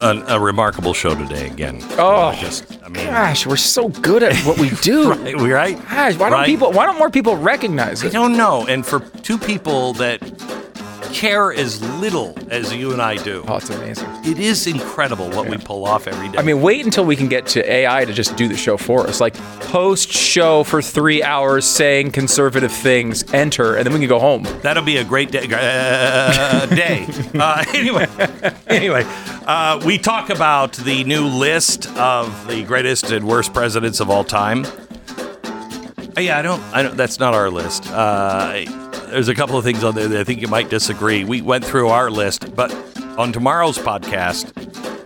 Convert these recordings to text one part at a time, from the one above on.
a, a, remarkable show today again. Oh, just I mean, gosh, we're so good at what we do. right, we right. Gosh, why don't people? Why don't more people recognize it? I don't know. And for two people that care as little as you and I do. Oh, it's amazing. It is incredible what yeah. we pull off every day. I mean, wait until we can get to AI to just do the show for us. Like post show for three hours saying conservative things, enter, and then we can go home. That'll be a great day. Uh, day. Uh, anyway, anyway, uh, we talk about the new list of the greatest and worst presidents of all time. Uh, yeah, I don't. I don't. That's not our list. Uh, there's a couple of things on there that I think you might disagree. We went through our list, but on tomorrow's podcast,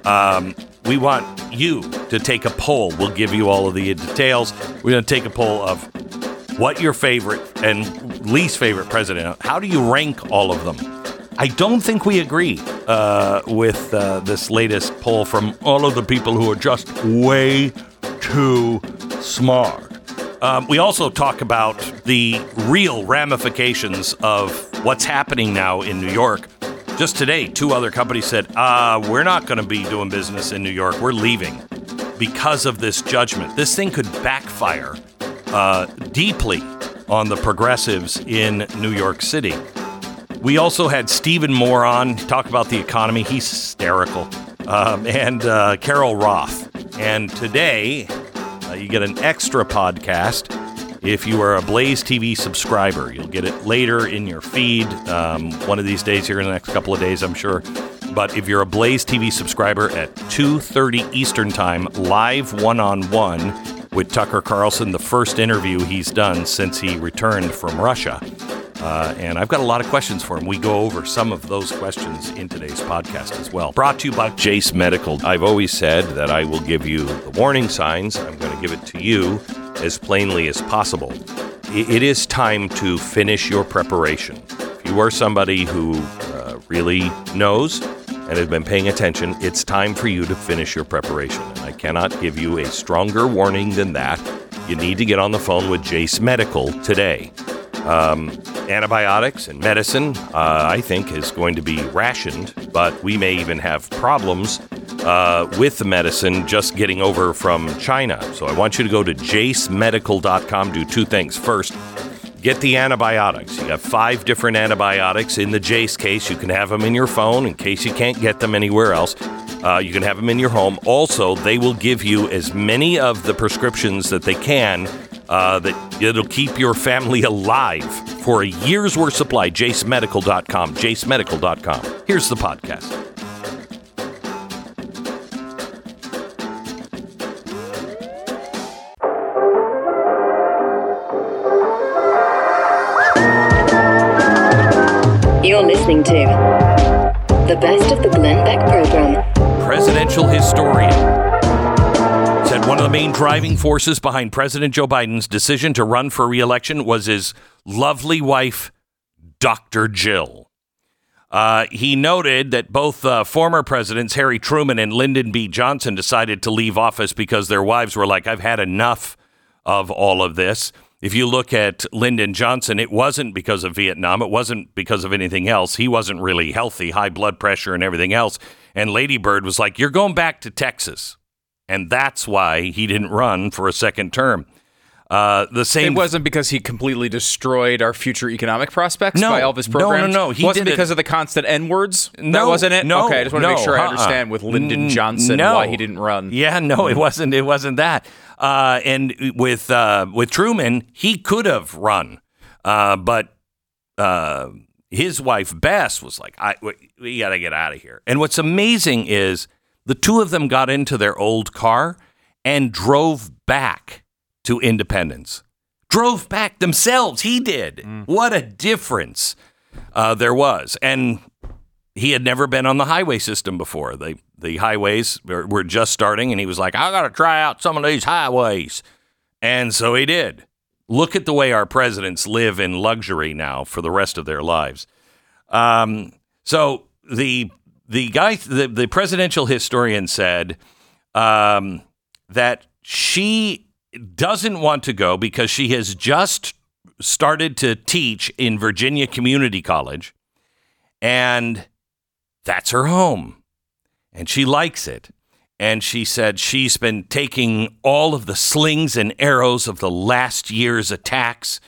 um, we want you to take a poll. We'll give you all of the details. We're going to take a poll of what your favorite and least favorite president. How do you rank all of them? I don't think we agree uh, with uh, this latest poll from all of the people who are just way too smart. Um, we also talk about the real ramifications of what's happening now in New York. Just today, two other companies said, uh, We're not going to be doing business in New York. We're leaving because of this judgment. This thing could backfire uh, deeply on the progressives in New York City. We also had Stephen Moore on talk about the economy. He's hysterical. Um, and uh, Carol Roth. And today, uh, you get an extra podcast if you are a Blaze TV subscriber. You'll get it later in your feed, um, one of these days here in the next couple of days, I'm sure. But if you're a Blaze TV subscriber at 2:30 Eastern Time, live one-on-one with Tucker Carlson, the first interview he's done since he returned from Russia. Uh, and I've got a lot of questions for him. We go over some of those questions in today's podcast as well. Brought to you by Jase Medical. I've always said that I will give you the warning signs. I'm going to give it to you as plainly as possible. It is time to finish your preparation. If you are somebody who uh, really knows and has been paying attention, it's time for you to finish your preparation. And I cannot give you a stronger warning than that. You need to get on the phone with Jase Medical today. Um, antibiotics and medicine, uh, I think, is going to be rationed, but we may even have problems uh, with the medicine just getting over from China. So I want you to go to jasemedical.com, do two things. First, get the antibiotics. You have five different antibiotics in the Jase case. You can have them in your phone in case you can't get them anywhere else. Uh, you can have them in your home. Also, they will give you as many of the prescriptions that they can uh, that it'll keep your family alive for a year's worth supply. JaseMedical.com. JaseMedical.com. Here's the podcast. You're listening to the best of the Glenn Beck program. Presidential historian main driving forces behind President Joe Biden's decision to run for reelection was his lovely wife, Dr. Jill. Uh, he noted that both uh, former presidents, Harry Truman and Lyndon B. Johnson, decided to leave office because their wives were like, I've had enough of all of this. If you look at Lyndon Johnson, it wasn't because of Vietnam. It wasn't because of anything else. He wasn't really healthy, high blood pressure and everything else. And Lady Bird was like, You're going back to Texas and that's why he didn't run for a second term. Uh, the same It wasn't because he completely destroyed our future economic prospects No. by all of his No, no, no. He wasn't did it- because of the constant N words. No, that wasn't it. no, okay, I just want to no, make sure I uh-uh. understand with Lyndon Johnson no. why he didn't run. Yeah, no, it wasn't. It wasn't that. Uh, and with uh, with Truman, he could have run, uh, but uh, his wife Bess was like, "I we, we got to get out of here." And what's amazing is the two of them got into their old car and drove back to Independence. Drove back themselves. He did. What a difference uh, there was, and he had never been on the highway system before. The the highways were, were just starting, and he was like, "I got to try out some of these highways," and so he did. Look at the way our presidents live in luxury now for the rest of their lives. Um, so the the guy, the, the presidential historian said um, that she doesn't want to go because she has just started to teach in Virginia Community College, and that's her home, and she likes it. And she said she's been taking all of the slings and arrows of the last year's attacks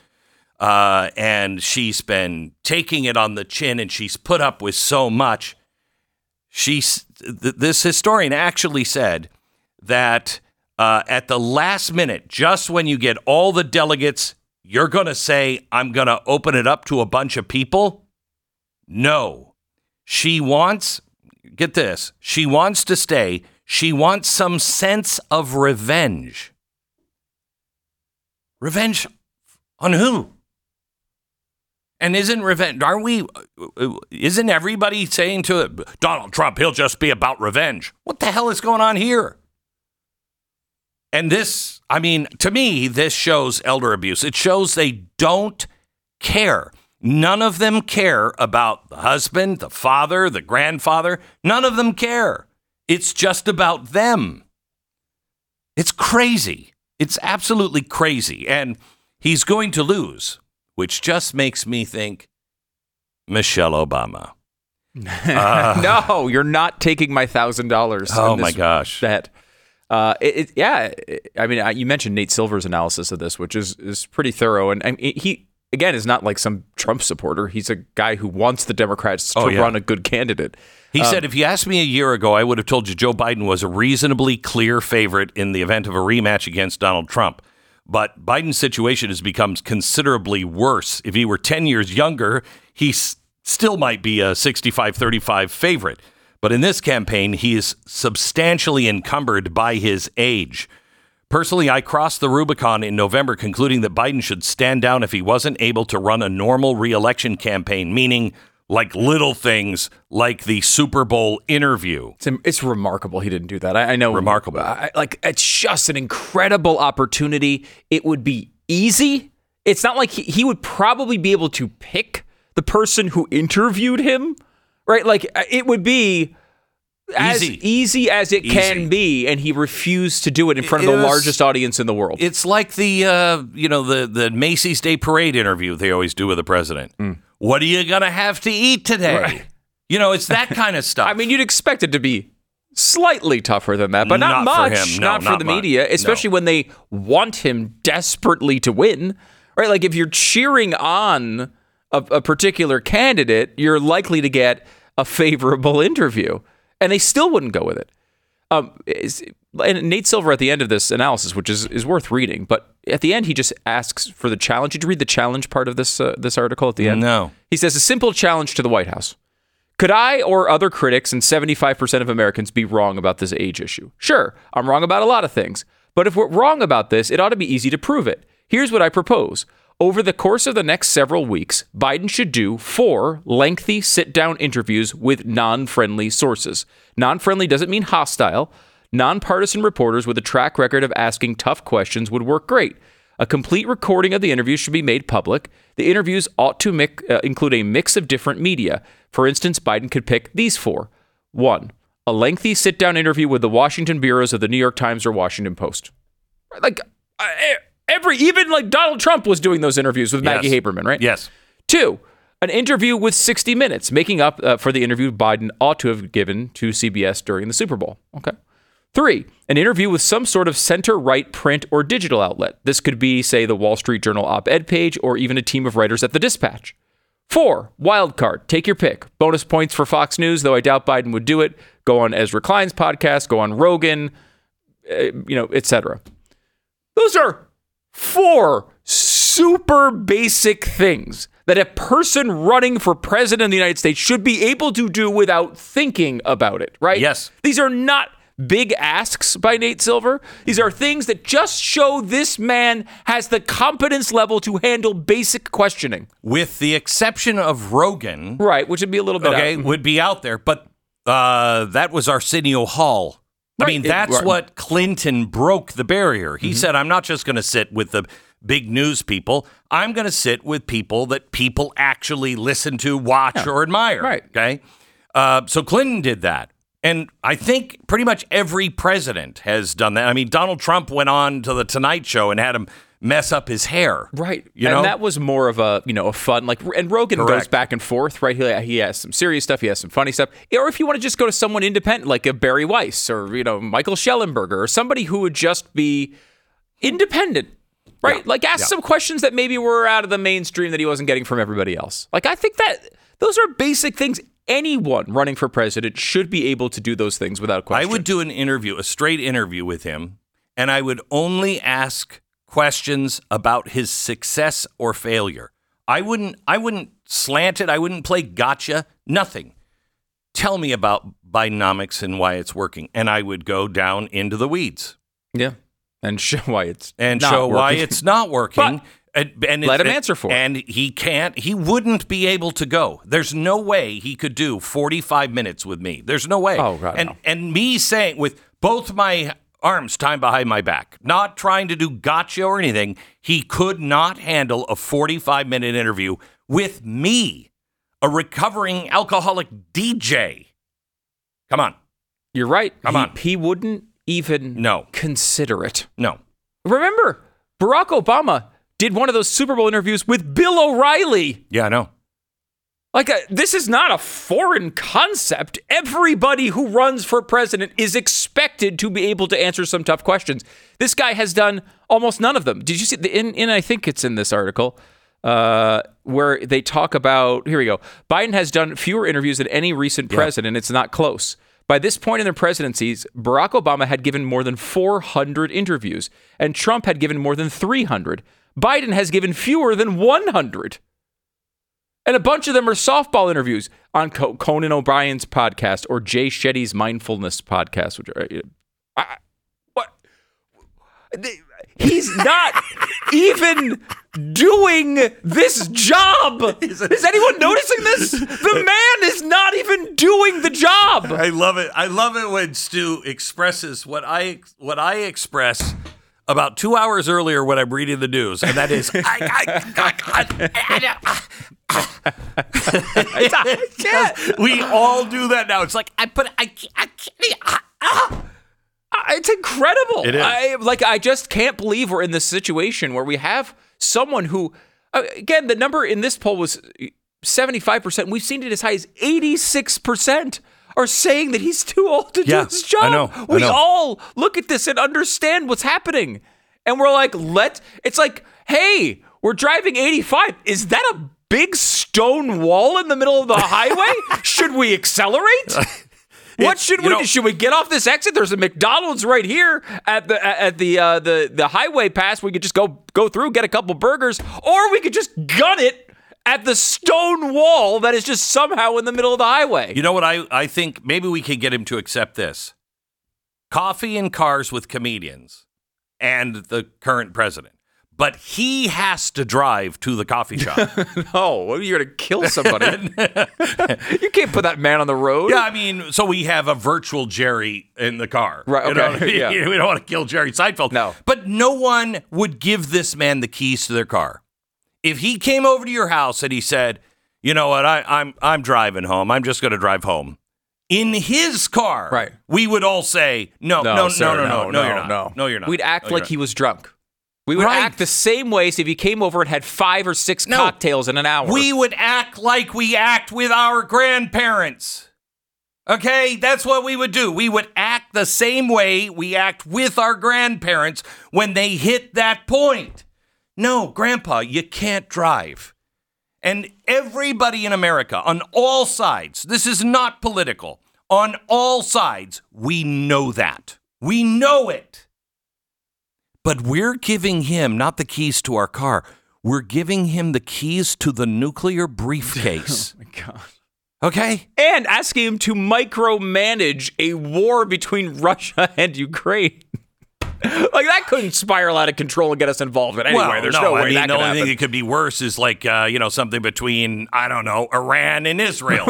uh, and she's been taking it on the chin and she's put up with so much. She's th- this historian actually said that uh, at the last minute, just when you get all the delegates, you're going to say, I'm going to open it up to a bunch of people. No, she wants, get this, she wants to stay. She wants some sense of revenge. Revenge on who? And isn't revenge? Aren't we? Isn't everybody saying to Donald Trump, he'll just be about revenge? What the hell is going on here? And this, I mean, to me, this shows elder abuse. It shows they don't care. None of them care about the husband, the father, the grandfather. None of them care. It's just about them. It's crazy. It's absolutely crazy. And he's going to lose, which just makes me think Michelle Obama. no, you're not taking my thousand dollars. Oh my gosh. Bet. Uh, it, it, yeah, it- I mean, I, you mentioned Nate Silver's analysis of this, which is is pretty thorough, and I mean, he again is not like some Trump supporter. He's a guy who wants the Democrats to Oh, yeah. run a good candidate. He said, if you asked me a year ago, I would have told you Joe Biden was a reasonably clear favorite in the event of a rematch against Donald Trump. But Biden's situation has become considerably worse. If he were 10 years younger, he s- still might be a 65 35 favorite. But in this campaign, he is substantially encumbered by his age. Personally, I crossed the Rubicon in November, concluding that Biden should stand down if he wasn't able to run a normal reelection campaign, meaning like little things like the Super Bowl interview. It's, it's remarkable he didn't do that. I, I know. Remarkable. I, like it's just an incredible opportunity. It would be easy. It's not like he, he would probably be able to pick the person who interviewed him, right? Like uh, it would be as Easy. easy as it can be, and he refused to do it in front of It the was- largest audience in the world. It's like the uh, you know the the Macy's Day Parade interview they always do with the president. What are you gonna have to eat today? Right. You know, it's that kind of stuff. I mean, you'd expect it to be slightly tougher than that, but not, Not for much. him. No, not for the much. media, especially when they want him desperately to win. Right? Like if you're cheering on a, a particular candidate, you're likely to get a favorable interview, and they still wouldn't go with it. Um, is, and Nate Silver at the end of this analysis, which is, is worth reading, but at the end he just asks for the challenge. Did you read the challenge part of this uh, this article at the end? No. He says a simple challenge to the White House. Could I or other critics and 75% of Americans be wrong about this age issue? Sure, I'm wrong about a lot of things. But if we're wrong about this, it ought to be easy to prove it. Here's what I propose. Over the course of the next several weeks, Biden should do four lengthy sit down interviews with non friendly sources. Non friendly doesn't mean hostile. Nonpartisan reporters with a track record of asking tough questions would work great. A complete recording of the interviews should be made public. The interviews ought to mic- uh, include a mix of different media. For instance, Biden could pick these four. One, a lengthy sit down interview with the Washington bureaus of the New York Times or Washington Post. Like, every, even like Donald Trump was doing those interviews with Maggie Yes. Haberman, right? yes. Two, an interview with 60 Minutes, making up uh, for the interview Biden ought to have given to CBS during the Super Bowl. Okay. Three, an interview with some sort of center right print or digital outlet. This could be, say, the Wall Street Journal op ed page or even a team of writers at the Dispatch. Four, wild card. Take your pick. Bonus points for Fox News, though I doubt Biden would do it. Go on Ezra Klein's podcast, go on Rogan, uh, you know, etc. Those are four super basic things that a person running for president of the United States should be able to do without thinking about it, right? Yes. These are not big asks by Nate Silver. These are things that just show this man has the competence level to handle basic questioning. With the exception of Rogan, Right, which would be a little bit okay, out. would be out there, but uh, that was Arsenio Hall. I Right, mean, it- that's. Mm-hmm. what Clinton broke the barrier. He said, I'm not just going to sit with the big news people. I'm going to sit with people that people actually listen to, watch, or admire. Right. Okay. Uh, so Clinton did that. And I think pretty much every president has done that. I mean, Donald Trump went on to the Tonight Show and had him mess up his hair. Right. You and know? that was more of a, you know, a fun like and Rogan goes back and forth, right? He, he has some serious stuff, he has some funny stuff. Or if you want to just go to someone independent like a Bari Weiss or, you know, Michael Shellenberger or somebody who would just be independent. Right? Like ask Yeah. some questions that maybe were out of the mainstream that he wasn't getting from everybody else. Like I think that those are basic things anyone running for president should be able to do those things without question. I would do an interview, a straight interview with him, and I would only ask questions about his success or failure. I wouldn't I wouldn't slant it, I wouldn't play gotcha, nothing. Tell me about Bidenomics and why it's working. And I would go down into the weeds Yeah. And show why it's and not show why working. it's not working. And, and let him answer for it. And he can't, he wouldn't be able to go. There's no way he could do 45 minutes with me. There's no way. Oh, God, and, no. and me saying, with both my arms tied behind my back, not trying to do gotcha or anything, he could not handle a 45 minute interview with me, a recovering alcoholic DJ. Come on. You're right. Come he, on. He wouldn't even No. consider it. No. Remember, Barack Obama did one of those Super Bowl interviews with Bill O'Reilly. Yeah, no. Like, a, this is not a foreign concept. Everybody who runs for president is expected to be able to answer some tough questions. This guy has done almost none of them. Did you see? The, in, in I think it's in this article uh, where they talk about. Here we go. Biden has done fewer interviews than any recent president. It's not close. By this point in their presidencies, Barack Obama had given more than 400 interviews, and Trump had given more than 300. Biden has given fewer than 100. And a bunch of them are softball interviews on Co- Conan O'Brien's podcast or Jay Shetty's mindfulness podcast. Which are, I, what? He's not even doing this job. Is anyone noticing this? The man is not even doing the job. I love it. I love it when Stu expresses what I what I express about two hours earlier when I'm reading the news, and that is, I, I, I- we all do that now. It's like I put I, can't- I, can't- I, ah. It's incredible. It is. I, like I just can't believe we're in this situation where we have someone who, uh, again, the number in this poll was seventy-five percent. We've seen it as high as eighty-six percent are saying that he's too old to Yeah, do this job. I know, I we know. all look at this and understand what's happening, and we're like, let. It's like, hey, we're driving eighty-five. Is that a big stone wall in the middle of the highway? Should we accelerate? What should we know- do? Should we get off this exit? There's a McDonald's right here at the at the uh, the the highway pass. We could just go go through, get a couple burgers, or we could just gun it at the stone wall that is just somehow in the middle of the highway. You know what I, I think maybe we could get him to accept this. Coffee and cars with comedians and the current president. But he has to drive to the coffee shop. no, you're gonna kill somebody. you can't put that man on the road. yeah, I mean, so we have a virtual Jerry in the car. Right, You know, okay, yeah. we don't want to kill Jerry Seinfeld. No. But no one would give this man the keys to their car. If he came over to your house and he said, you know what, I, I'm I'm driving home. I'm just gonna drive home. In his car, Right. we would all say, no, no, no, sir, no, no, no, you're not. no. No, you're not. We'd act No, like he was drunk. We would Right. act the same way as if he came over and had five or six No. cocktails in an hour. We would act like we act with our grandparents. Okay, that's what we would do. We would act the same way we act with our grandparents when they hit that point. No, Grandpa, you can't drive. And everybody in America, on all sides, this is not political, on all sides, we know that. We know it. But we're giving him not the keys to our car, we're giving him the keys to the nuclear briefcase. my God. Okay? And asking him to micromanage a war between Russia and Ukraine. like that couldn't spiral out of control and get us involved in anyway. well, There's no, no, way I mean, that the only happen. thing that could be worse is like, uh, you know, something between, I don't know, Iran and Israel.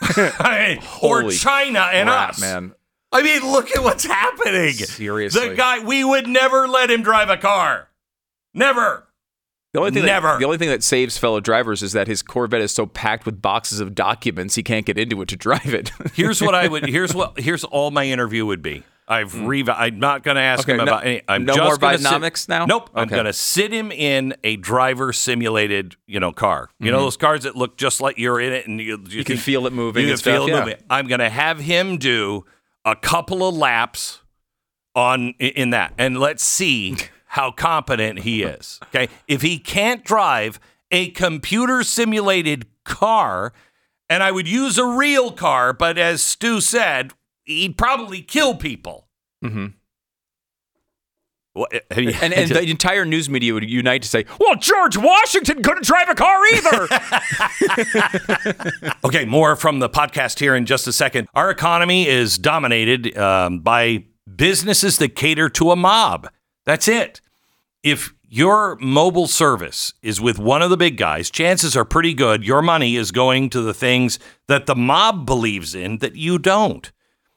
I mean, or China and us. man. I mean, look at what's happening. Seriously. The guy, we would never let him drive a car. Never. The only thing Never. That, the only thing that saves fellow drivers is that his Corvette is so packed with boxes of documents he can't get into it to drive it. Here's what I would, here's what, here's all my interview would be. I've re- I'm not going to ask. Okay, him no- about any. I'm no just more gonna sit- now? Nope. I'm going to sit him in a driver simulated, you know, car. You know those cars that look just like you're in it, and you, you, Mm-hmm. can feel it moving You can and stuff, feel it yeah. moving. I'm going to have him do a couple of laps on in that, and let's see how competent he is. Okay, if he can't drive a computer simulated car, and I would use a real car, but as Stu said, he'd probably kill people. Mhm. Have you- and and the entire news media would unite to say, "Well, George Washington couldn't drive a car either." Okay, more from the podcast here in just a second. Our economy is dominated um, by businesses that cater to a mob. That's it. If your mobile service is with one of the big guys, chances are pretty good your money is going to the things that the mob believes in that you don't.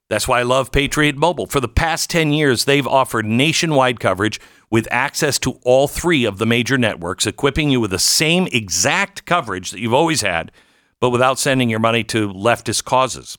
That's why I love Patriot Mobile. For the past 10 years, they've offered nationwide coverage with access to all three of the major networks, equipping you with the same exact coverage that you've always had, but without sending your money to leftist causes.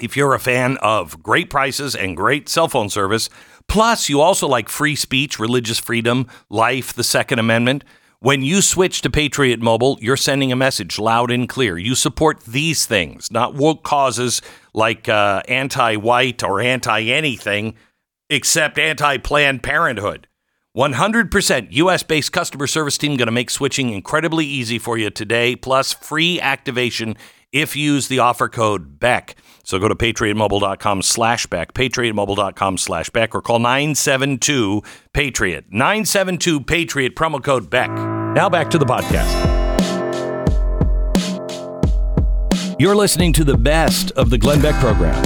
If you're a fan of great prices and great cell phone service, plus you also like free speech, religious freedom, life, the Second Amendment, when you switch to Patriot Mobile, you're sending a message loud and clear. You support these things, not woke causes like uh, anti white or anti anything except anti Planned Parenthood. 100% US based customer service team going to make switching incredibly easy for you today, plus free activation if you use the offer code BECK. So go to patriotmobile.com slash Beck, patriotmobile.com slash Beck, or call 972 Patriot. 972 Patriot, promo code BECK. Now back to the podcast. You're listening to the best of the Glenn Beck program.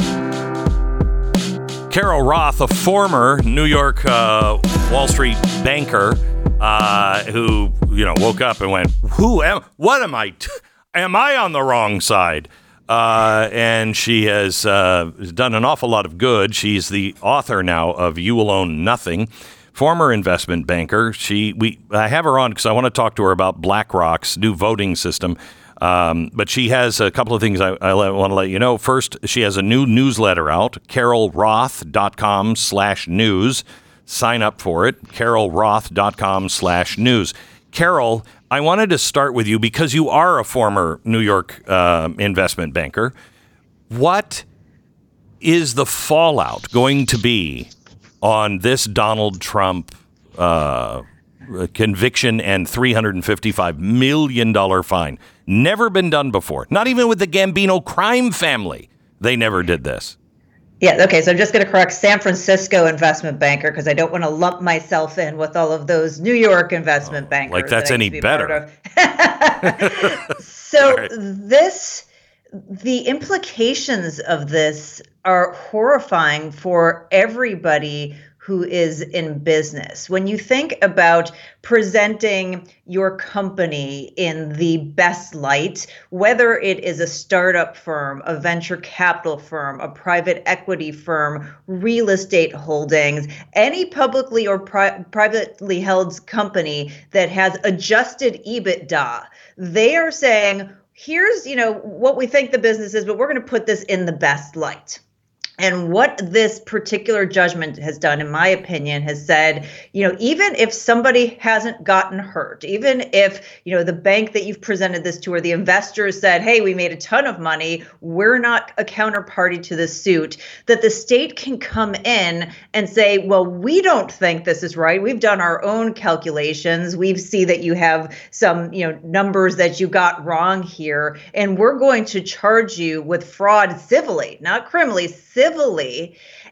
Carol Roth, a former New York uh, Wall Street banker, uh, who you know woke up and went, "Who am? What am I? T- am I on the wrong side?" Uh, and she has uh, done an awful lot of good. She's the author now of "You Will Own Nothing." Former investment banker. She we I have her on because I want to talk to her about BlackRock's new voting system. Um, but she has a couple of things I, I want to let you know. First, she has a new newsletter out, carolroth.com slash news. Sign up for it, carolroth.com slash news. Carol, I wanted to start with you because you are a former New York uh, investment banker. What is the fallout going to be on this Donald Trump uh, conviction and $355 million fine? Never been done before. Not even with the Gambino crime family. They never did this. Yeah, okay, so I'm just going to correct San Francisco investment banker because I don't want to lump myself in with all of those New York investment bankers. like that's that any be better. so right. this the implications of this are horrifying for everybody who is in business. When you think about presenting your company in the best light, whether it is a startup firm, a venture capital firm, a private equity firm, real estate holdings, any publicly or pri- privately held company that has adjusted EBITDA, they are saying, here's, you know, what we think the business is, but we're going to put this in the best light And what this particular judgment has done, in my opinion, has said, you know, even if somebody hasn't gotten hurt, even if, you know, the bank that you've presented this to or the investors said, hey, we made a ton of money, we're not a counterparty to the suit, that the state can come in and say, well, we don't think this is right. We've done our own calculations. We see that you have some, you know, numbers that you got wrong here, and we're going to charge you with fraud civilly, not criminally, civilly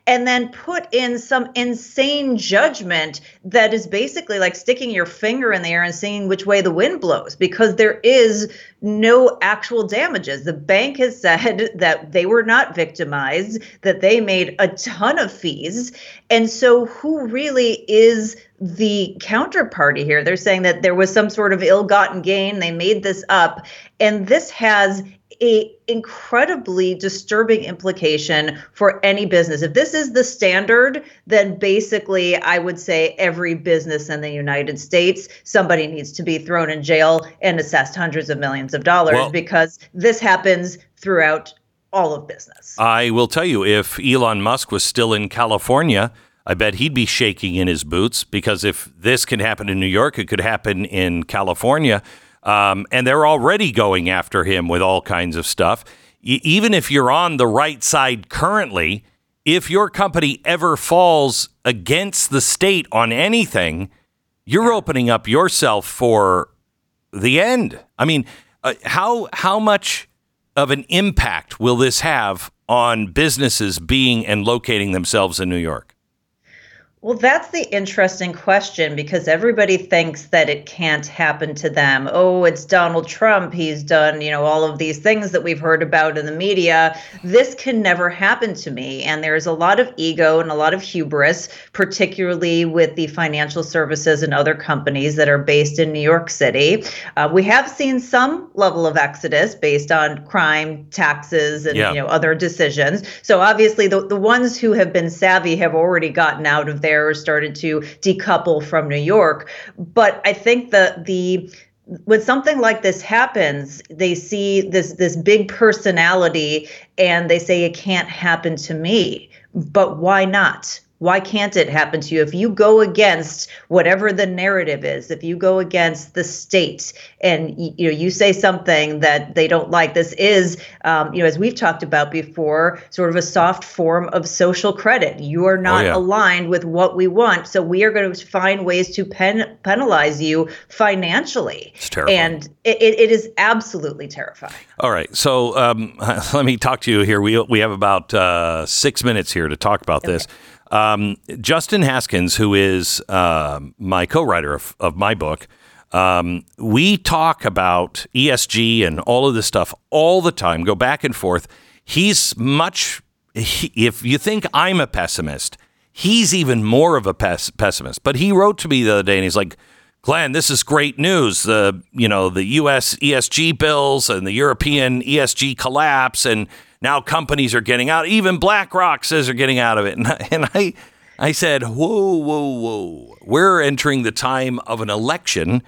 and then put in some insane judgment that is basically like sticking your finger in the air and seeing which way the wind blows because there is no actual damages. The bank has said that they were not victimized, that they made a ton of fees. And so, who really is the counterparty here? They're saying that there was some sort of ill gotten gain. They made this up. And this has a incredibly disturbing implication for any business. If this is the standard, then basically I would say every business in the United States, somebody needs to be thrown in jail and assessed hundreds of millions of dollars well, because this happens throughout all of business. I will tell you if Elon Musk was still in California, I bet he'd be shaking in his boots because if this can happen in New York, it could happen in California. Um, and they're already going after him with all kinds of stuff. E- even if you're on the right side currently, if your company ever falls against the state on anything, you're opening up yourself for the end. I mean, uh, how how much of an impact will this have on businesses being and locating themselves in New York? Well, that's the interesting question because everybody thinks that it can't happen to them. Oh, it's Donald Trump. He's done, you know, all of these things that we've heard about in the media. This can never happen to me. And there's a lot of ego and a lot of hubris, particularly with the financial services and other companies that are based in New York City. Uh, we have seen some level of exodus based on crime, taxes, and, yeah. you know, other decisions. So obviously, the, the ones who have been savvy have already gotten out of there started to decouple from New York. But I think the the when something like this happens, they see this this big personality and they say it can't happen to me. But why not? Why can't it happen to you? If you go against whatever the narrative is, if you go against the state and you know you say something that they don't like, this is um, you know as we've talked about before, sort of a soft form of social credit. You are not oh, yeah. aligned with what we want, so we are going to find ways to pen- penalize you financially. It's terrifying. And it, it, is absolutely terrifying. All right, so um, let me talk to you here. We we have about uh, six minutes here to talk about okay. this. Um, Justin Haskins, who is uh, my co-writer of, of my book, um, we talk about ESG and all of this stuff all the time. Go back and forth. He's much. He, if you think I'm a pessimist, he's even more of a pes- pessimist. But he wrote to me the other day, and he's like, "Glenn, this is great news. The you know the U.S. ESG bills and the European ESG collapse and." Now companies are getting out. Even BlackRock says they're getting out of it. And, I, I said, whoa, whoa, whoa. We're entering the time of an election.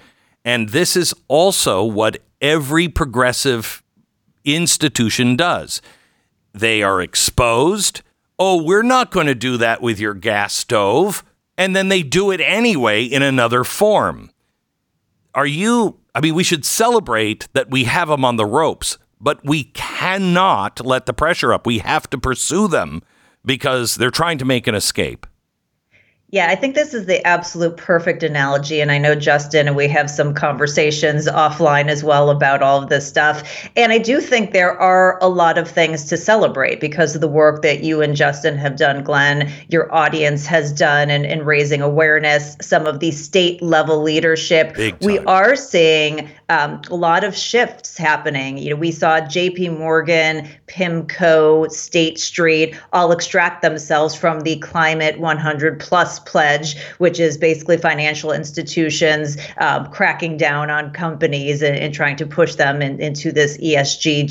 And this is also what every progressive institution does. They are exposed. Oh, we're not going to do that with your gas stove. And then they do it anyway in another form. Are you, I mean, we should celebrate that we have them on the ropes but we cannot let the pressure up. We have to pursue them because they're trying to make an escape. Yeah, I think this is the absolute perfect analogy. And I know Justin, and we have some conversations offline as well about all of this stuff. And I do think there are a lot of things to celebrate because of the work that you and Justin have done, Glenn, your audience has done in, in raising awareness, some of the state level leadership. We are seeing um, a lot of shifts happening. You know, we saw JP Morgan, PIMCO, State Street all extract themselves from the climate 100 plus pledge, which is basically financial institutions um, cracking down on companies and, and trying to push them in, into this ESG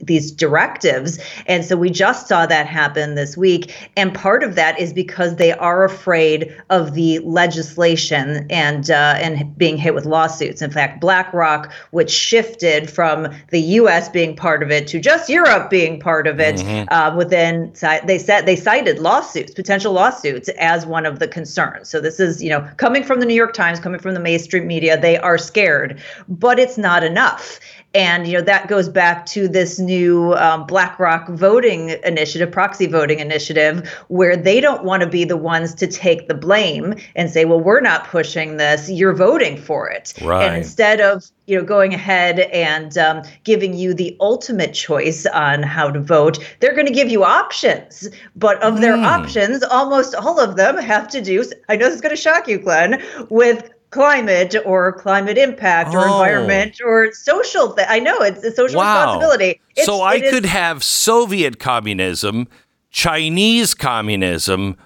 these directives. And so we just saw that happen this week. And part of that is because they are afraid of the legislation and uh, and being hit with lawsuits. In fact, BlackRock BlackRock, which shifted from the U.S. being part of it to just Europe being part of it. Uh, within they said they cited lawsuits, potential lawsuits, as one of the concerns. So this is you know coming from the New York Times, coming from the mainstream media. They are scared, but it's not enough. And you know that goes back to this new um, BlackRock voting initiative, proxy voting initiative, where they don't want to be the ones to take the blame and say, "Well, we're not pushing this; you're voting for it." Right. And instead of you know going ahead and um, giving you the ultimate choice on how to vote, they're going to give you options. But of their options, almost all of them have to do. I know this is going to shock you, Glenn, with climate or climate impact or Oh. environment or social th- I know it's a social Wow. responsibility. It's, so I is- could have Soviet communism, Chinese communism,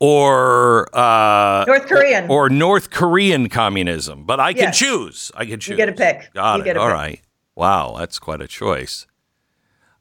or uh, North Korean. or, North Korean communism. But I can Yes. choose. I can choose. You get a pick. Got You it. get All pick. right. Wow, that's quite a choice.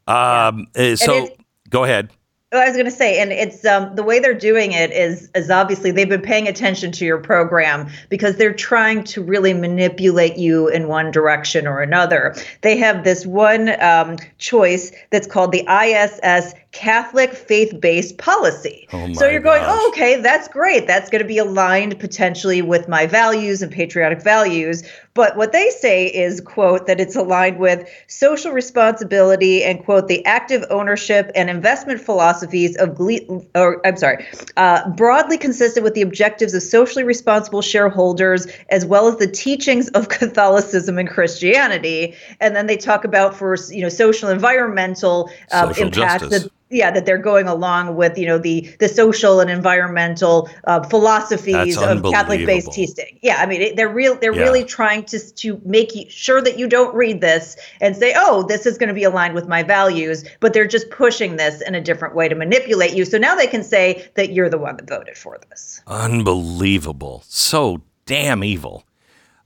Um. uh, So go ahead. Oh, I was going to say, and it's um, the way they're doing it is is obviously they've been paying attention to your program because they're trying to really manipulate you in one direction or another. They have this one um, choice that's called the ISS Catholic faith-based policy. Oh so you're going, gosh. oh, okay, that's great. That's going to be aligned potentially with my values and patriotic values. But what they say is, quote, that it's aligned with social responsibility and, quote, the active ownership and investment philosophies of, gle- or I'm sorry, uh, broadly consistent with the objectives of socially responsible shareholders, as well as the teachings of Catholicism and Christianity. And then they talk about for, you know, social environmental um, Social impacts justice. that yeah that they're going along with you know the the social and environmental uh, philosophies of catholic based teaching yeah i mean it, they're real they're Yeah. really trying to to make you, sure that you don't read this and say oh this is going to be aligned with my values but they're just pushing this in a different way to manipulate you so now they can say that you're the one that voted for this Unbelievable. So damn evil.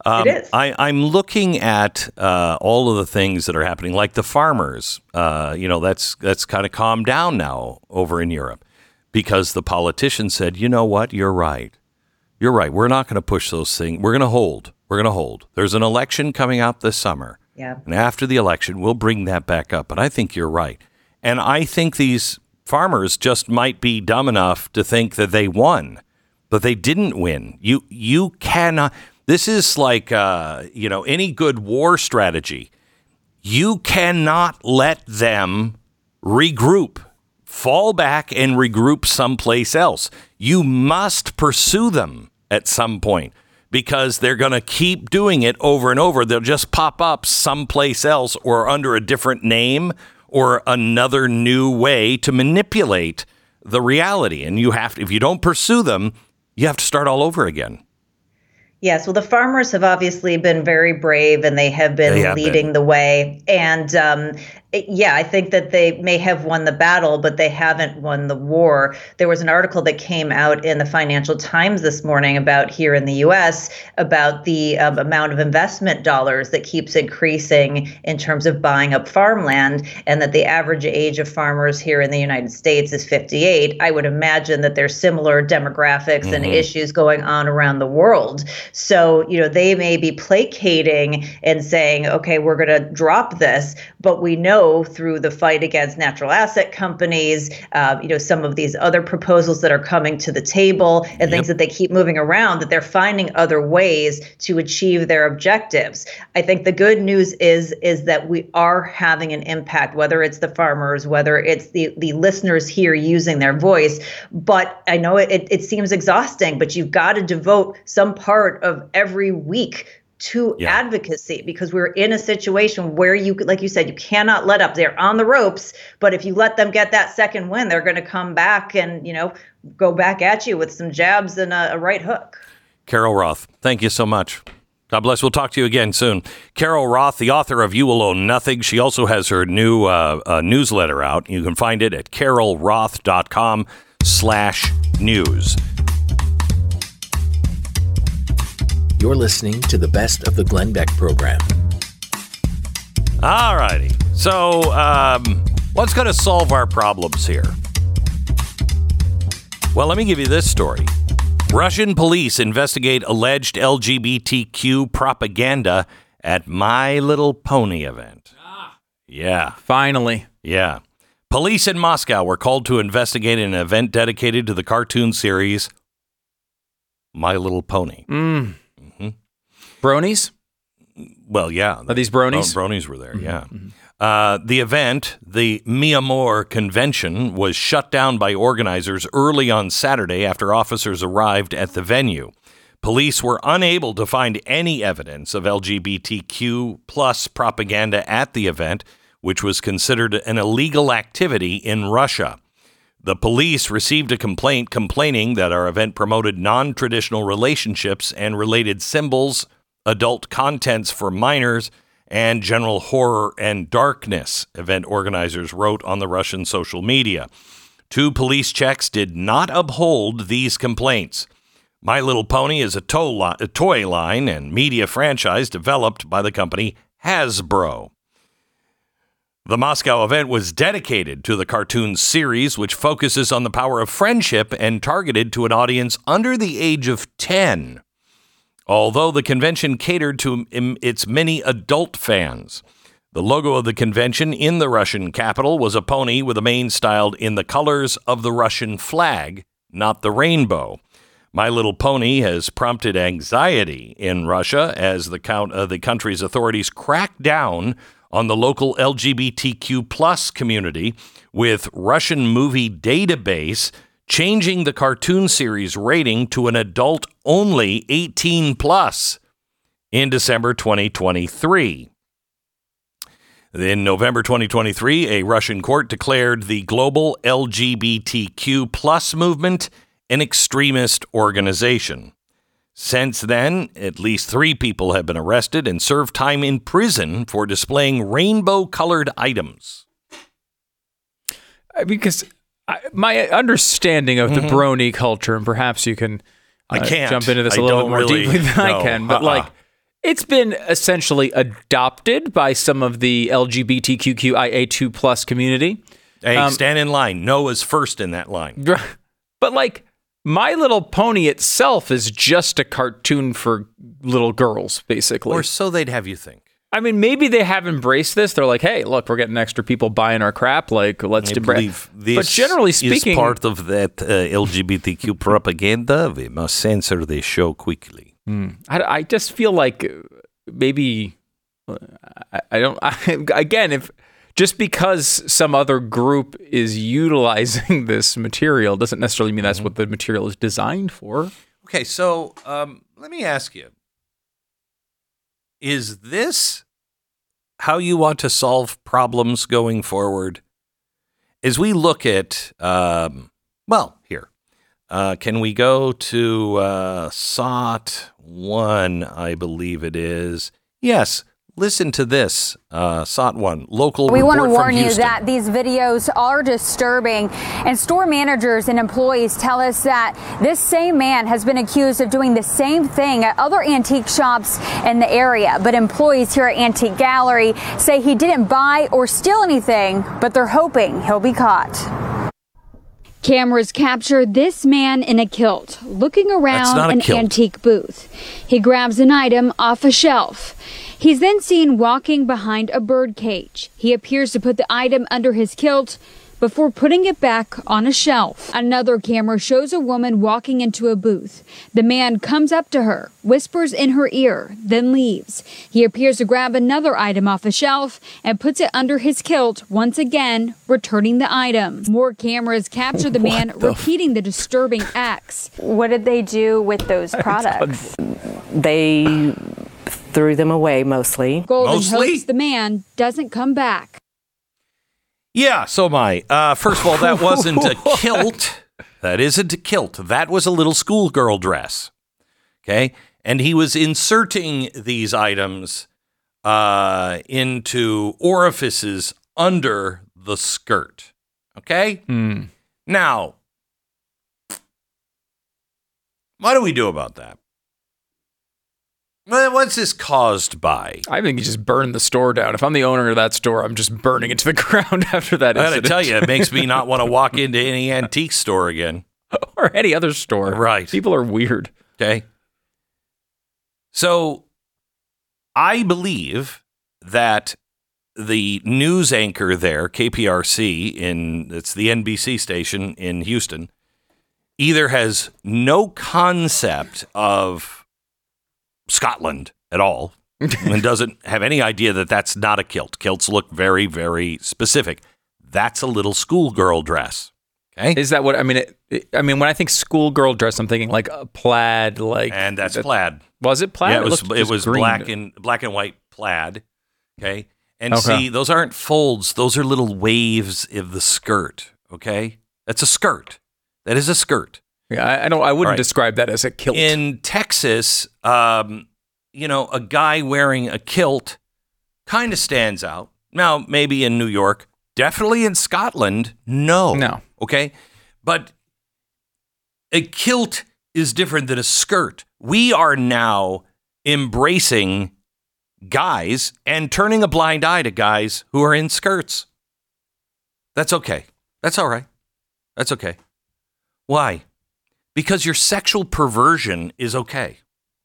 Um, it is I, I'm looking at uh, all of the things that are happening, like the farmers. Uh, you know, that's that's kind of calmed down now over in Europe because the politicians said, you know what, you're right. You're right. We're not going to push those things. We're going to hold. We're going to hold. There's an election coming out this summer. yeah And after the election, we'll bring that back up. But I think you're right. And I think these farmers just might be dumb enough to think that they won, but they didn't win. You you cannot. This is like uh, you know any good war strategy. You cannot let them regroup, fall back and regroup someplace else. You must pursue them at some point because they're going to keep doing it over and over. They'll just pop up someplace else or under a different name or another new way to manipulate the reality. And you have to, if you don't pursue them, you have to start all over again. Yes, well, the farmers have obviously been very brave and they have been They have leading been. the way. And um, yeah, I think that they may have won the battle, but they haven't won the war. There was an article that came out in the Financial Times this morning about here in the US about the um, amount of investment dollars that keeps increasing in terms of buying up farmland, and that the average age of farmers here in the United States is 58. I would imagine that there's similar demographics and issues going on around the world. So, you know, they may be placating and saying, okay, we're going to drop this, but we know through the fight against natural asset companies, uh, you know, some of these other proposals that are coming to the table and things that they keep moving around, that they're finding other ways to achieve their objectives. I think the good news is is that we are having an impact, whether it's the farmers, whether it's the the listeners here using their voice. But I know it, it seems exhausting, but you've got to devote some part of every week to Yeah. advocacy because we're in a situation where you like you said you cannot let up they're on the ropes but if you let them get that second win they're going to come back and you know go back at you with some jabs and a, a right hook Carol Roth, thank you so much. God bless. We'll talk to you again soon. Carol Roth, the author of You Will Own Nothing. She also has her new uh, uh, newsletter out. You can find it at carolroth.com slash news. You're listening to the best of the Glenn Beck program. All righty. So, um, what's going to solve our problems here? Well, let me give you this story. Russian police investigate alleged LGBTQ propaganda at My Little Pony event. Yeah. Finally. Yeah. Police in Moscow were called to investigate an event dedicated to the cartoon series My Little Pony. Mm. Bronies? Well, yeah. Are these bronies? Bro- bronies were there, yeah. Uh, the event, the Miamor convention, was shut down by organizers early on Saturday after officers arrived at the venue. Police were unable to find any evidence of LGBTQ plus propaganda at the event, which was considered an illegal activity in Russia. The police received a complaint complaining that our event promoted non traditional relationships and related symbols, adult contents for minors, and general horror and darkness, event organizers wrote on the Russian social media. Two police checks did not uphold these complaints. My Little Pony is a, a toy line and media franchise developed by the company Hasbro. The Moscow event was dedicated to the cartoon series, which focuses on the power of friendship and targeted to an audience under the age of 10. Although the convention catered to its many adult fans, the logo of the convention in the Russian capital was a pony with a mane styled in the colors of the Russian flag, not the rainbow. My Little Pony has prompted anxiety in Russia as the, count, uh, the country's authorities crack down on the local LGBTQ plus community, with Russian Movie Database changing the cartoon series rating to an adult only 18 plus in December 2023. In November 2023, a Russian court declared the global LGBTQ plus movement an extremist organization. Since then, at least three people have been arrested and served time in prison for displaying rainbow colored items. Because I, my understanding of the brony culture, and perhaps you can Mm-hmm. I uh, can't. jump into this a I little bit more really- deeply than no, I can, but uh-uh. like it's been essentially adopted by some of the LGBTQIA2 plus community. Hey, Um, stand in line. Noah's first in that line. But like My Little Pony itself is just a cartoon for little girls, basically. Or so they'd have you think. I mean, maybe they have embraced this. They're like, hey, look, we're getting extra people buying our crap. Like, let's do But generally speaking, is part of that uh, LGBTQ propaganda. We must censor the show quickly. I, I just feel like uh, maybe uh, I, I don't. I, again, if just because some other group is utilizing this material doesn't necessarily mean that's what the material is designed for. Okay, so um, let me ask you: Is this how you want to solve problems going forward? As we look at, um, well, here, uh, can we go to uh, SOT one? I believe it is. Yes. Listen to this, uh, local. We want to warn you that these videos are disturbing, and store managers and employees tell us that this same man has been accused of doing the same thing at other antique shops in the area. But employees here at Antique Gallery say he didn't buy or steal anything, but they're hoping he'll be caught. Cameras capture this man in a kilt looking around an kilt. antique booth. He grabs an item off a shelf. He's then seen walking behind a bird cage. He appears to put the item under his kilt before putting it back on a shelf. Another camera shows a woman walking into a booth. The man comes up to her, whispers in her ear, then leaves. He appears to grab another item off a shelf and puts it under his kilt, once again, returning the item. More cameras capture the man repeating the disturbing acts. What did they do with those products? They threw them away mostly. Golden Mostly? hopes the man doesn't come back. Yeah, so am I. Uh, first of all, that wasn't a kilt. That isn't a kilt. That was a little schoolgirl dress. Okay. And he was inserting these items uh, into orifices under the skirt. Okay. Now, what do we do about that? What's this caused by? I think you just burn the store down. If I'm the owner of that store, I'm just burning it to the ground after that I gotta tell you, it makes me not want to walk into any antique store again. or any other store. Right. People are weird. Okay. So I believe that the news anchor there, KPRC, in it's the NBC station in Houston, either has no concept of Scotland at all and doesn't have any idea that that's not a kilt. Kilts look very, very specific. That's a little schoolgirl dress. Okay. Is that what I mean? It, it- I mean, when I think schoolgirl dress, I'm thinking like a plaid, like And that's that- plaid. Was it plaid? Yeah, it was looked it just was green. black and black and white plaid. Okay. And Okay. see, those aren't folds, those are little waves of the skirt. Okay. That's a skirt. That is a skirt. Yeah, I, I don't. I wouldn't right. describe that as a kilt. In Texas, um, you know, a guy wearing a kilt kind of stands out. Now, maybe in New York, definitely in Scotland, no. No. Okay. But a kilt is different than a skirt. We are now embracing guys and turning a blind eye to guys who are in skirts. That's okay. That's all right. That's okay. Why? Because your sexual perversion is okay.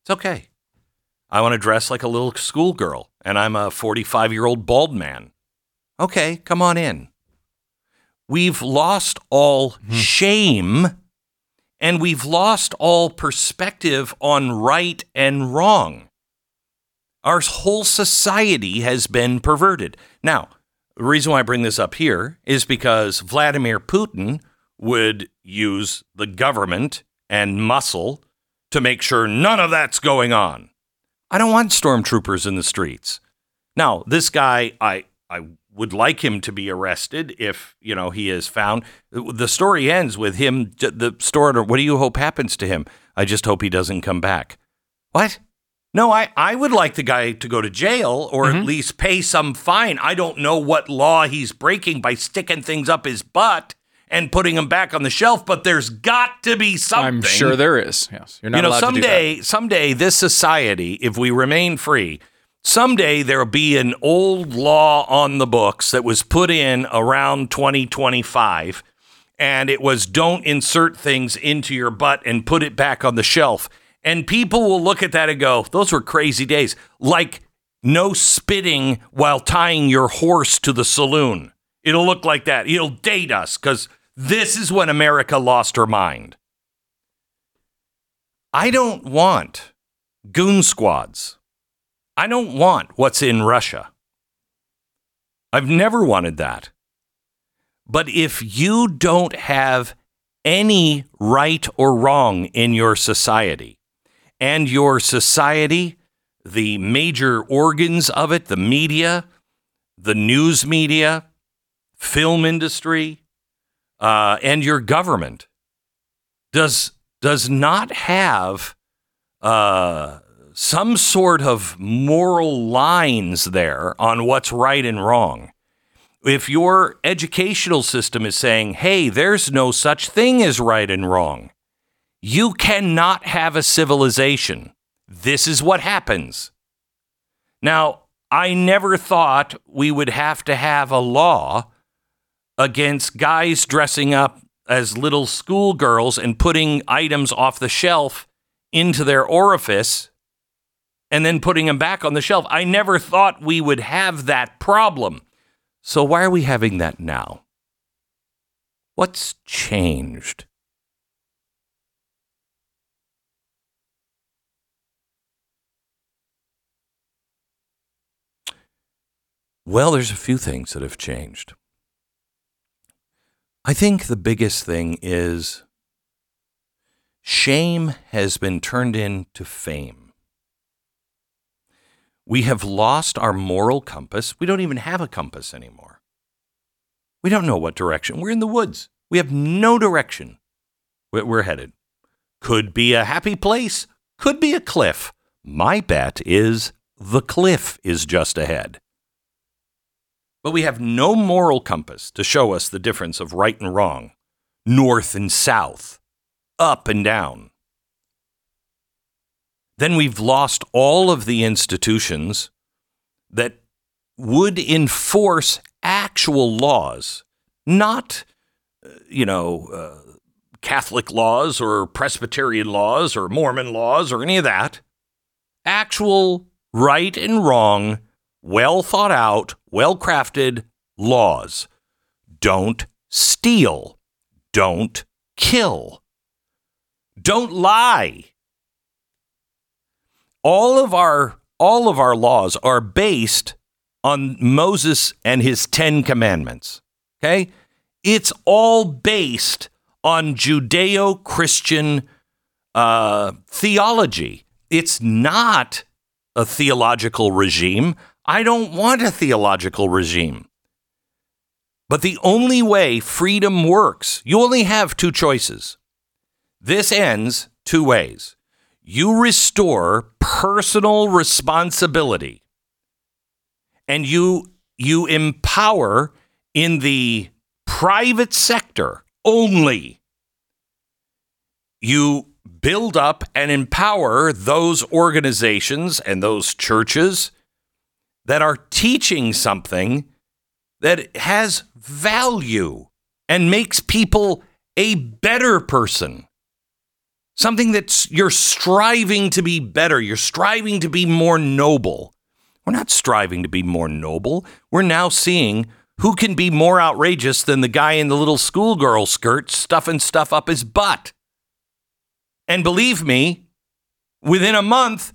It's okay. I want to dress like a little schoolgirl and I'm a 45 year old bald man. Okay, come on in. We've lost all hmm. shame and we've lost all perspective on right and wrong. Our whole society has been perverted. Now, the reason why I bring this up here is because Vladimir Putin would use the government and muscle to make sure none of that's going on. I don't want stormtroopers in the streets. Now, this guy, I I would like him to be arrested if you know he is found. The story ends with him. The store. What do you hope happens to him? I just hope he doesn't come back. What? No, I, I would like the guy to go to jail or at mm-hmm. least pay some fine. I don't know what law he's breaking by sticking things up his butt and putting them back on the shelf, but there's got to be something. I'm sure there is. Yes, you're not you know, allowed to do that. someday, someday, this society, if we remain free, someday there'll be an old law on the books that was put in around 2025, and it was don't insert things into your butt and put it back on the shelf. And people will look at that and go, "Those were crazy days." Like no spitting while tying your horse to the saloon. It'll look like that. It'll date us because this is when America lost her mind. I don't want goon squads. I don't want what's in Russia. I've never wanted that. But if you don't have any right or wrong in your society, and your society, the major organs of it, the media, the news media, film industry, uh, and your government does does not have uh, some sort of moral lines there on what's right and wrong. If your educational system is saying, "Hey, there's no such thing as right and wrong," you cannot have a civilization. This is what happens. Now, I never thought we would have to have a law against guys dressing up as little schoolgirls and putting items off the shelf into their orifice and then putting them back on the shelf. I never thought we would have that problem. So, why are we having that now? What's changed? Well, there's a few things that have changed. I think the biggest thing is shame has been turned into fame. We have lost our moral compass. We don't even have a compass anymore. We don't know what direction. We're in the woods. We have no direction we're headed. Could be a happy place, could be a cliff. My bet is the cliff is just ahead. But we have no moral compass to show us the difference of right and wrong, north and south, up and down. Then we've lost all of the institutions that would enforce actual laws, not, uh, you know, uh, Catholic laws or Presbyterian laws or Mormon laws or any of that. Actual right and wrong, well thought out, well crafted laws. Don't steal. Don't kill. Don't lie. All of our all of our laws are based on Moses and his 10 commandments. Okay? It's all based on Judeo-Christian uh, theology. It's not a theological regime. I don't want a theological regime. But the only way freedom works, you only have two choices. This ends two ways. You restore personal responsibility and you you empower in the private sector only. You build up and empower those organizations and those churches that are teaching something that has value and makes people a better person. Something that you're striving to be better, you're striving to be more noble. We're not striving to be more noble. We're now seeing who can be more outrageous than the guy in the little schoolgirl skirt stuffing stuff up his butt. And believe me, within a month,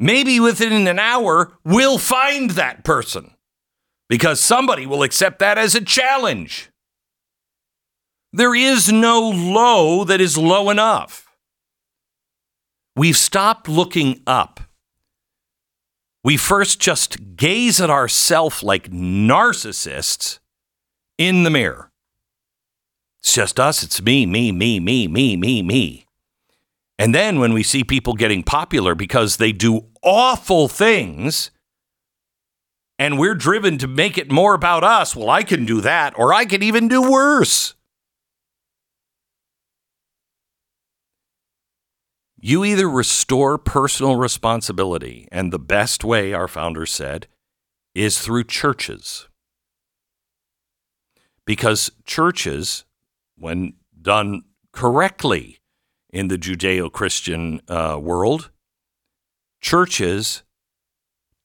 maybe within an hour, we'll find that person because somebody will accept that as a challenge. There is no low that is low enough. We've stopped looking up. We first just gaze at ourselves like narcissists in the mirror. It's just us. It's me, me, me, me, me, me, me. And then when we see people getting popular because they do awful things and we're driven to make it more about us, well, I can do that, or I can even do worse. You either restore personal responsibility, and the best way, our founder said, is through churches. Because churches, when done correctly in the Judeo Christian uh, world, churches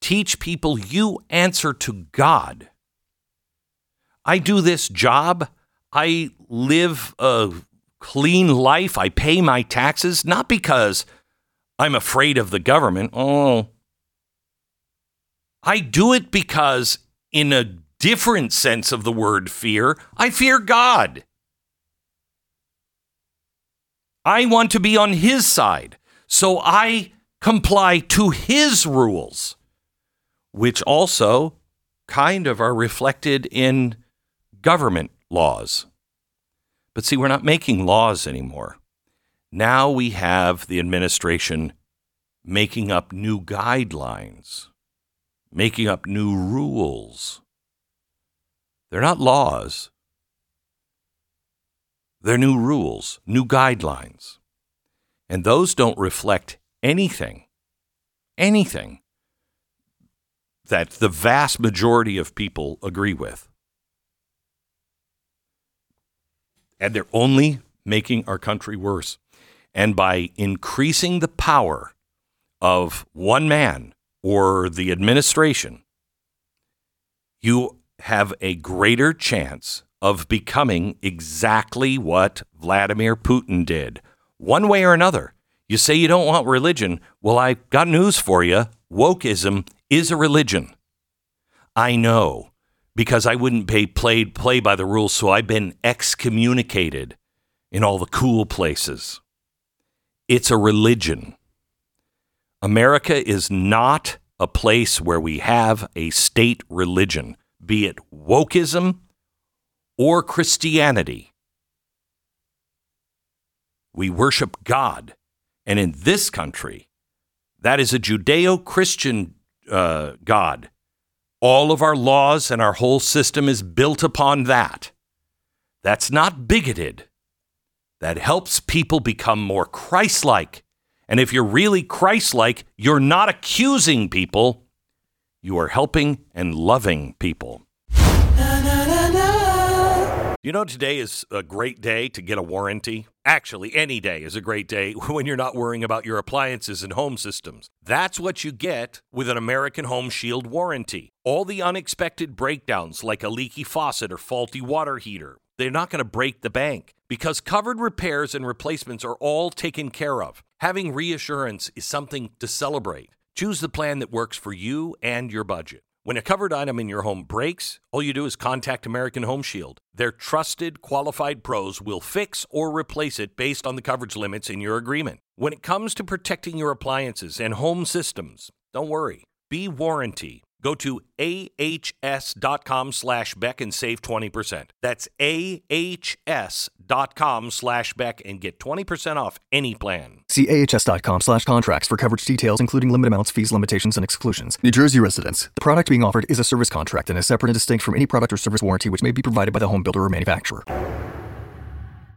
teach people you answer to God. I do this job. I live a clean life. I pay my taxes, not because I'm afraid of the government. Oh, I do it because, in a different sense of the word fear, I fear God. I want to be on His side, so I comply to His rules, which also kind of are reflected in government laws. But see, we're not making laws anymore. Now we have the administration making up new guidelines, making up new rules. They're not laws, they're new rules, new guidelines. And those don't reflect anything, anything that the vast majority of people agree with. and they're only making our country worse. And by increasing the power of one man or the administration, you have a greater chance of becoming exactly what Vladimir Putin did, one way or another. You say you don't want religion. Well, I got news for you. Wokeism is a religion. I know because I wouldn't pay played play by the rules, so I've been excommunicated in all the cool places. It's a religion. America is not a place where we have a state religion, be it wokeism or Christianity. We worship God. And in this country, that is a Judeo Christian uh, God all of our laws and our whole system is built upon that. That's not bigoted. That helps people become more Christ like. And if you're really Christ like, you're not accusing people, you are helping and loving people. You know, today is a great day to get a warranty. Actually, any day is a great day when you're not worrying about your appliances and home systems. That's what you get with an American Home Shield warranty. All the unexpected breakdowns, like a leaky faucet or faulty water heater, they're not going to break the bank because covered repairs and replacements are all taken care of. Having reassurance is something to celebrate. Choose the plan that works for you and your budget. When a covered item in your home breaks, all you do is contact American Home Shield. Their trusted, qualified pros will fix or replace it based on the coverage limits in your agreement. When it comes to protecting your appliances and home systems, don't worry. Be warranty. Go to ahs.com slash Beck and save 20%. That's ahs.com slash Beck and get 20% off any plan. See ahs.com slash contracts for coverage details, including limit amounts, fees, limitations, and exclusions. New Jersey residents. The product being offered is a service contract and is separate and distinct from any product or service warranty which may be provided by the home builder or manufacturer.